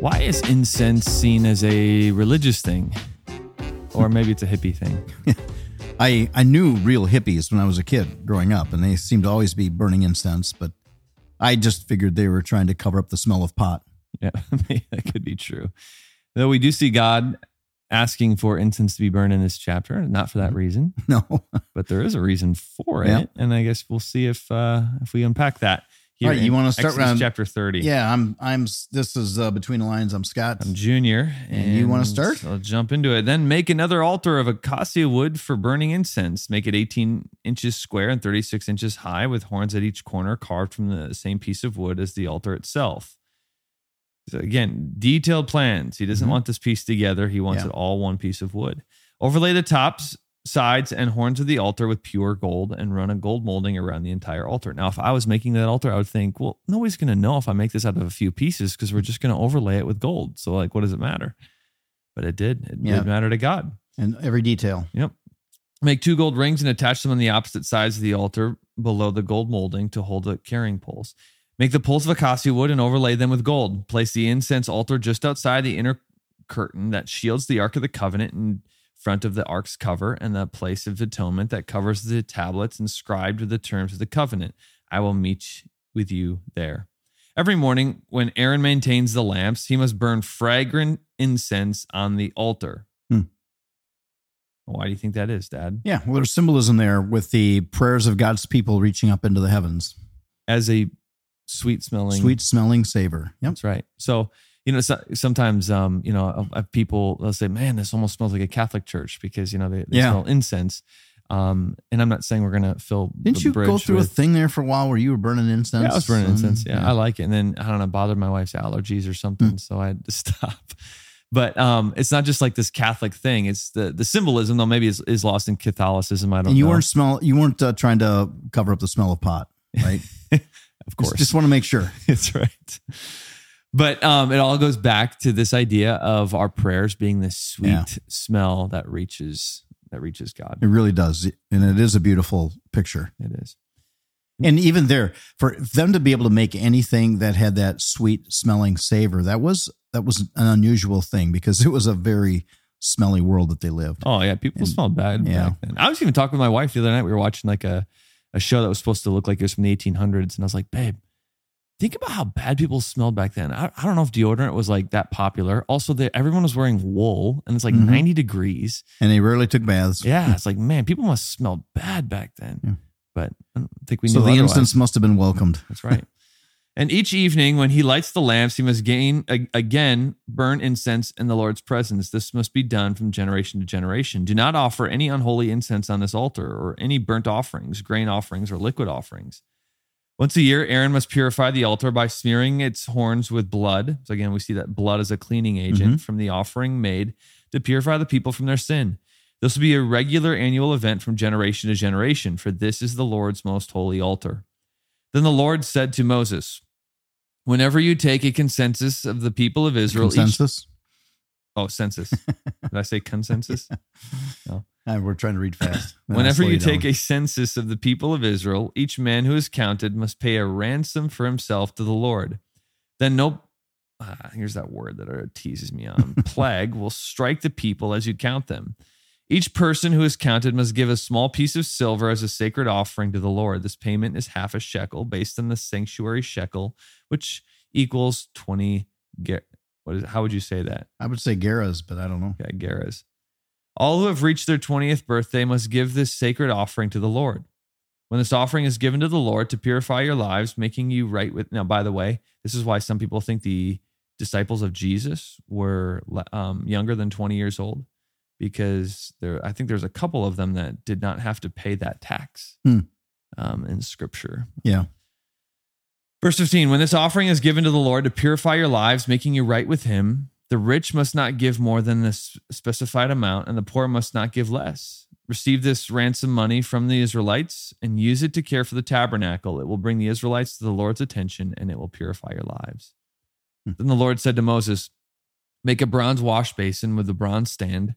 Why is incense seen as a religious thing? Or maybe it's a hippie thing. I, I knew real hippies when I was a kid growing up, and they seemed to always be burning incense, but I just figured they were trying to cover up the smell of pot. Yeah, that could be true. Though we do see God asking for incense to be burned in this chapter, not for that reason, No. but there is a reason for Yeah. it, and I guess we'll see if uh, if we unpack that. All right, in you wanna start Exodus around- chapter thirty? yeah, I'm I'm this is uh, between the lines. I'm Scott. I'm Junior, And you wanna start? I'll jump into it. Then make another altar of acacia wood for burning incense. Make it 18 inches square and 36 inches high, with horns at each corner carved from the same piece of wood as the altar itself. So again, detailed plans. He doesn't Mhm. want this piece together. He wants Yeah. it all one piece of wood. Overlay the tops, sides, and horns of the altar with pure gold and run a gold molding around the entire altar. Now, if I was making that altar, I would think, well, nobody's going to know if I make this out of a few pieces because we're just going to overlay it with gold. So, like, what does it matter? But it did. It Yeah. did matter to God. and every detail. Yep. Make two gold rings and attach them on the opposite sides of the altar below the gold molding to hold the carrying poles. Make the poles of acacia wood and overlay them with gold. Place the incense altar just outside the inner curtain that shields the Ark of the Covenant in front of the Ark's cover and the place of atonement that covers the tablets inscribed with the terms of the covenant. I will meet with you there. Every morning, when Aaron maintains the lamps, he must burn fragrant incense on the altar. Hmm. Why do you think that is, Dad? Yeah, well, there's symbolism there with the prayers of God's people reaching up into the heavens. As a sweet smelling, Sweet smelling savor. Yep. That's right. So you know, so, sometimes um, you know, of- of people they'll say, "Man, this almost smells like a Catholic church," because you know they, they Yeah. smell incense. Um, and I'm not saying we're gonna fill. Didn't you go through with- a thing there for a while where you were burning incense? Yeah, I was burning Um, incense. Yeah, I like it. And then I don't know, bothered my wife's allergies or something, Mm. so I had to stop. But um, it's not just like this Catholic thing. It's the the symbolism though maybe is, is lost in Catholicism. I don't and you know. weren't smell. You weren't uh, trying to cover up the smell of pot, right? of course, Just, just want to make sure. That's right. But um, it all goes back to this idea of our prayers being this sweet Yeah. smell that reaches that reaches God. It really does, and it is a beautiful picture. It is. And even there, for them to be able to make anything that had that sweet smelling savor, that was that was an unusual thing because it was a very smelly world that they lived. Oh yeah, people And- smelled bad yeah. back then. I was even talking with my wife the other night. We were watching like a a show that was supposed to look like it was from the 1800s, and I was like, babe. Think about how bad people smelled back then. I, I don't know if deodorant was like that popular. Also, they, everyone was wearing wool, and it's like Mhm. 90 degrees. And they rarely took baths. Yeah, it's like man, people must smell bad back then. Yeah. But I don't think we so the otherwise. incense must have been welcomed. That's right. and each evening, when he lights the lamps, he must gain again burn incense in the Lord's presence. This must be done from generation to generation. Do not offer any unholy incense on this altar, or any burnt offerings, grain offerings, or liquid offerings. Once a year, Aaron must purify the altar by smearing its horns with blood. So again, we see that blood is a cleaning agent mm-hmm. from the offering made to purify the people from their sin. This will be a regular annual event from generation to generation, for this is the Lord's most holy altar. Then the Lord said to Moses, Whenever you take a consensus of the people of Israel, each, oh, census. Did I say consensus? Ah, we're trying to read fast. Whenever you take a census of the people of Israel, each man who is counted must pay a ransom for himself to the Lord. Then no, ah, here's that word that uh, teases me on plague will strike the people as you count them. Each person who is counted must give a small piece of silver as a sacred offering to the Lord. This payment is half a shekel based on the sanctuary shekel, which equals 20 ger- what is how would you say that? I would say Gera's, but I don't know. Yeah, Geras. All who have reached their 20th birthday must give this sacred offering to the Lord. When this offering is given to the Lord to purify your lives, making you right with. Now, by the way, this is why some people think the disciples of Jesus were um, younger than 20 years old, because there, I think there's a couple of them that did not have to pay that tax Hmm. um, in Scripture. Yeah. Verse 15 When this offering is given to the Lord to purify your lives, making you right with him, the rich must not give more than the specified amount, and the poor must not give less. Receive this ransom money from the Israelites and use it to care for the tabernacle. It will bring the Israelites to the Lord's attention and it will purify your lives. Hmm. Then the Lord said to Moses, Make a bronze wash basin with a bronze stand,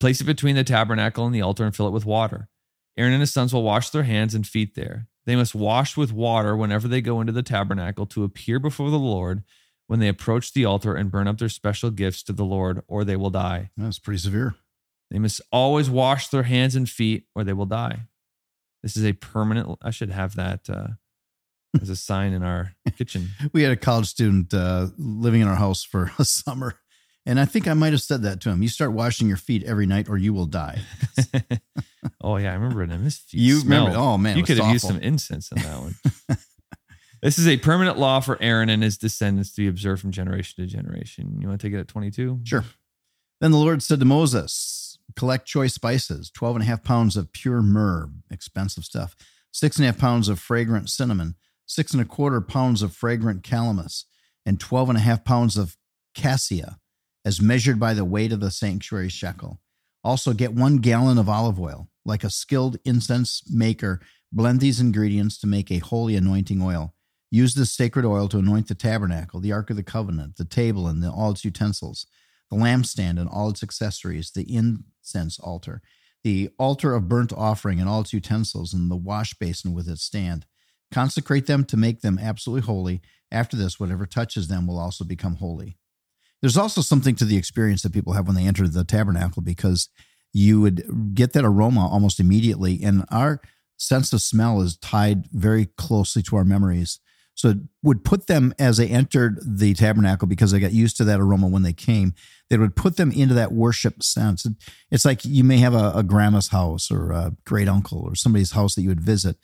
place it between the tabernacle and the altar, and fill it with water. Aaron and his sons will wash their hands and feet there. They must wash with water whenever they go into the tabernacle to appear before the Lord when they approach the altar and burn up their special gifts to the Lord, or they will die. That's pretty severe. They must always wash their hands and feet, or they will die. This is a permanent. I should have that uh, as a sign in our kitchen. We had a college student uh, living in our house for a summer. And I think I might have said that to him. You start washing your feet every night or you will die. oh yeah, I remember it. I miss feet You smell. remember? Oh man, you could have used some incense in that one. This is a permanent law for Aaron and his descendants to be observed from generation to generation. You want to take it at 22? Sure. Then the Lord said to Moses, Collect choice spices, 12 and a half pounds of pure myrrh, expensive stuff, six and a half pounds of fragrant cinnamon, six and a quarter pounds of fragrant calamus, and 12 and a half pounds of cassia, as measured by the weight of the sanctuary shekel. Also, get one gallon of olive oil. Like a skilled incense maker, blend these ingredients to make a holy anointing oil. Use this sacred oil to anoint the tabernacle, the Ark of the Covenant, the table, and the, all its utensils, the lampstand and all its accessories, the incense altar, the altar of burnt offering and all its utensils, and the wash basin with its stand. Consecrate them to make them absolutely holy. After this, whatever touches them will also become holy. There's also something to the experience that people have when they enter the tabernacle because you would get that aroma almost immediately. And our sense of smell is tied very closely to our memories. So it would put them as they entered the tabernacle because they got used to that aroma when they came. They would put them into that worship sense. It's like you may have a, a grandma's house or a great uncle or somebody's house that you would visit,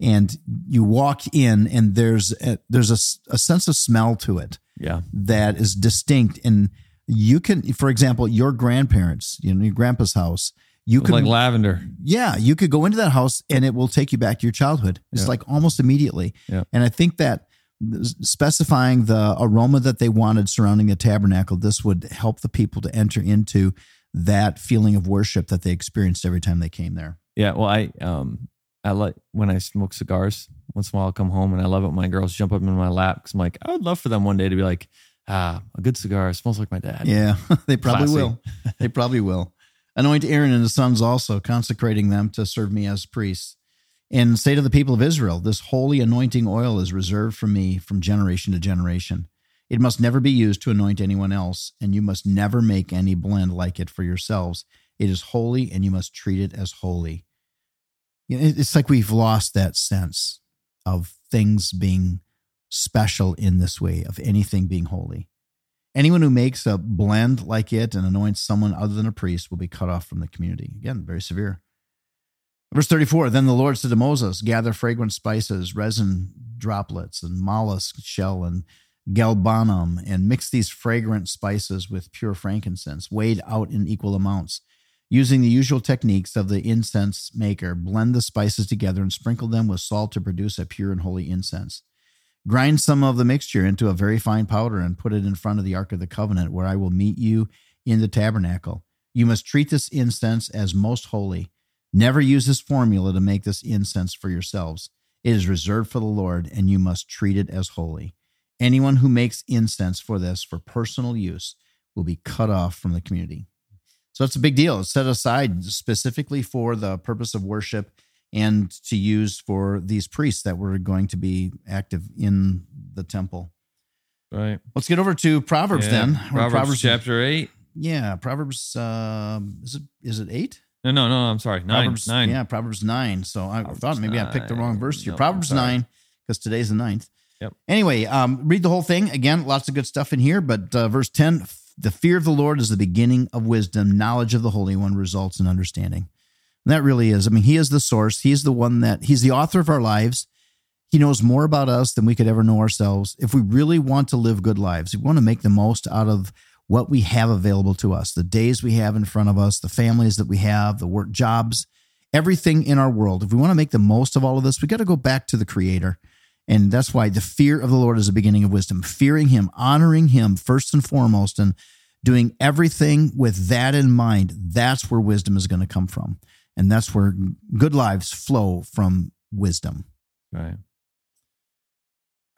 and you walk in and there's a, there's a, a sense of smell to it Yeah. that is distinct and you can for example your grandparents you know your grandpa's house you could like lavender. yeah you could go into that house and it will take you back to your childhood it's Yeah. like almost immediately Yeah. and i think that specifying the aroma that they wanted surrounding the tabernacle this would help the people to enter into that feeling of worship that they experienced every time they came there Yeah. Well, I um I like when I smoke cigars. Once in a while, I'll come home and I love it when my girls jump up in my lap because I'm like, I would love for them one day to be like, ah, a good cigar smells like my dad. Yeah, they probably Classy. will. They probably will. Anoint Aaron and his sons also, consecrating them to serve me as priests. And say to the people of Israel, this holy anointing oil is reserved for me from generation to generation. It must never be used to anoint anyone else, and you must never make any blend like it for yourselves. It is holy, and you must treat it as holy. It's like we've lost that sense of things being special in this way, of anything being holy. Anyone who makes a blend like it and anoints someone other than a priest will be cut off from the community. Again, very severe. Verse 34 Then the Lord said to Moses, Gather fragrant spices, resin droplets, and mollusk shell, and galbanum, and mix these fragrant spices with pure frankincense, weighed out in equal amounts. Using the usual techniques of the incense maker, blend the spices together and sprinkle them with salt to produce a pure and holy incense. Grind some of the mixture into a very fine powder and put it in front of the Ark of the Covenant, where I will meet you in the tabernacle. You must treat this incense as most holy. Never use this formula to make this incense for yourselves. It is reserved for the Lord, and you must treat it as holy. Anyone who makes incense for this for personal use will be cut off from the community. So it's a big deal. It's set aside specifically for the purpose of worship and to use for these priests that were going to be active in the temple. Right. Let's get over to Proverbs Yeah. then. We're Proverbs, chapter eight. Yeah, Proverbs. Um, is it is it eight? No, no, no. I'm sorry. Nine. Proverbs, nine. Yeah, Proverbs nine. So I Proverbs thought maybe I picked the wrong verse here. No, Proverbs nine, because today's the ninth. Yep. Anyway, um, read the whole thing again. Lots of good stuff in here. But uh, verse ten: the fear of the Lord is the beginning of wisdom. Knowledge of the Holy One results in understanding. And that really is. I mean, He is the source. He's the one that He's the author of our lives. He knows more about us than we could ever know ourselves. If we really want to live good lives, we want to make the most out of what we have available to us, the days we have in front of us, the families that we have, the work jobs, everything in our world. If we want to make the most of all of this, we got to go back to the creator. And that's why the fear of the Lord is the beginning of wisdom. Fearing him, honoring him first and foremost, and doing everything with that in mind. That's where wisdom is going to come from. And that's where good lives flow from wisdom. Right.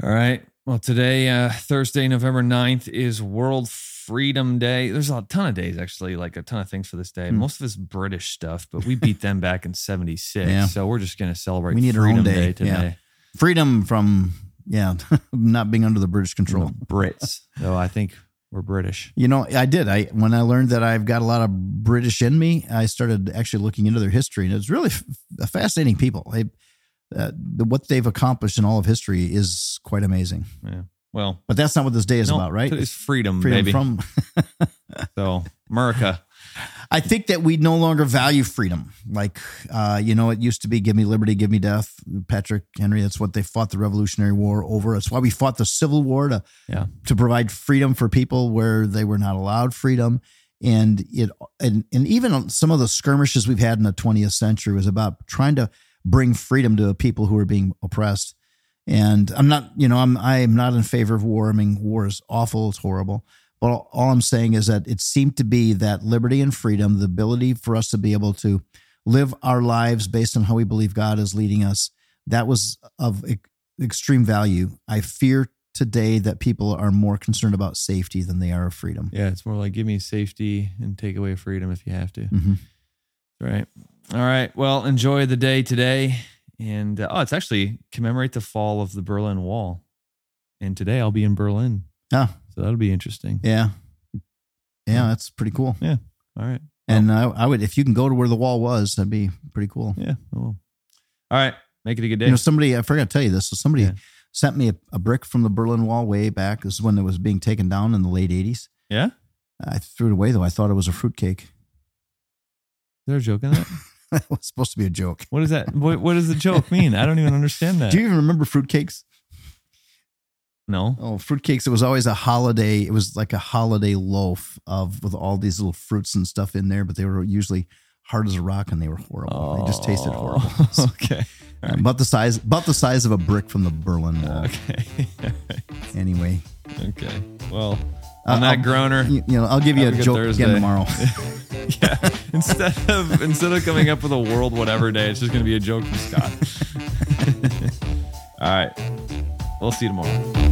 All right. Well, today, uh, Thursday, November 9th, is World Freedom Day. There's a ton of days, actually, like a ton of things for this day. Hmm. Most of it's British stuff, but we beat them back in 76. Yeah. So we're just going to celebrate We need our Freedom own day. Day today. Yeah. Freedom from yeah, not being under the British control. Brits. Though I think we're British. You know, I did. I when I learned that I've got a lot of British in me, I started actually looking into their history, and it's really f- fascinating people. They, uh, the, what they've accomplished in all of history is quite amazing. Yeah. Well, But that's not what this day is no, about, right? It's freedom, Freedom baby. from. so America. I think that we no longer value freedom. Like, uh, you know, it used to be give me liberty, give me death. Patrick Henry, that's what they fought the Revolutionary War over. That's why we fought the Civil War to, Yeah. to provide freedom for people where they were not allowed freedom. And it and, and even some of the skirmishes we've had in the 20th century was about trying to bring freedom to people who are being oppressed. And I'm not, you know, I'm I'm not in favor of war. I mean, war is awful, it's horrible. But all, I'm saying is that it seemed to be that liberty and freedom, the ability for us to be able to live our lives based on how we believe God is leading us, that was of extreme value. I fear today that people are more concerned about safety than they are of freedom. Yeah, it's more like give me safety and take away freedom if you have to. hmm Right. All right. Well, enjoy the day today. And uh, oh, it's actually commemorate the fall of the Berlin Wall. And today I'll be in Berlin. Ah, So that'll be interesting. yeah. Yeah, that's pretty cool. Yeah. All right. And I, I would, if you can go to where the wall was, that'd be pretty cool. Yeah. Well. All right. Make it a good day. You know, somebody, I forgot to tell you this. So somebody Yeah. sent me a, a brick from the Berlin Wall way back. This is when it was being taken down in the late 80s. yeah? I threw it away though. I thought it was a fruitcake. Is there a joke in that? that was supposed to be a joke. What is that? What, what does the joke mean? I don't even understand that. Do you even remember fruitcakes? No. Oh, fruitcakes. It was always a holiday. It was like a holiday loaf of with all these little fruits and stuff in there, but they were usually hard as a rock and they were horrible. They just tasted horrible. Oh, okay. Right. About the size, about the size of a brick from the Berlin Wall. Okay. Anyway, okay. Well, Uh, on that groner. you, you know, I'll give you a a joke Thursday. again tomorrow. yeah. Instead of instead of coming up with a world whatever day, it's just gonna be a joke from Scott. All right. We'll see you tomorrow.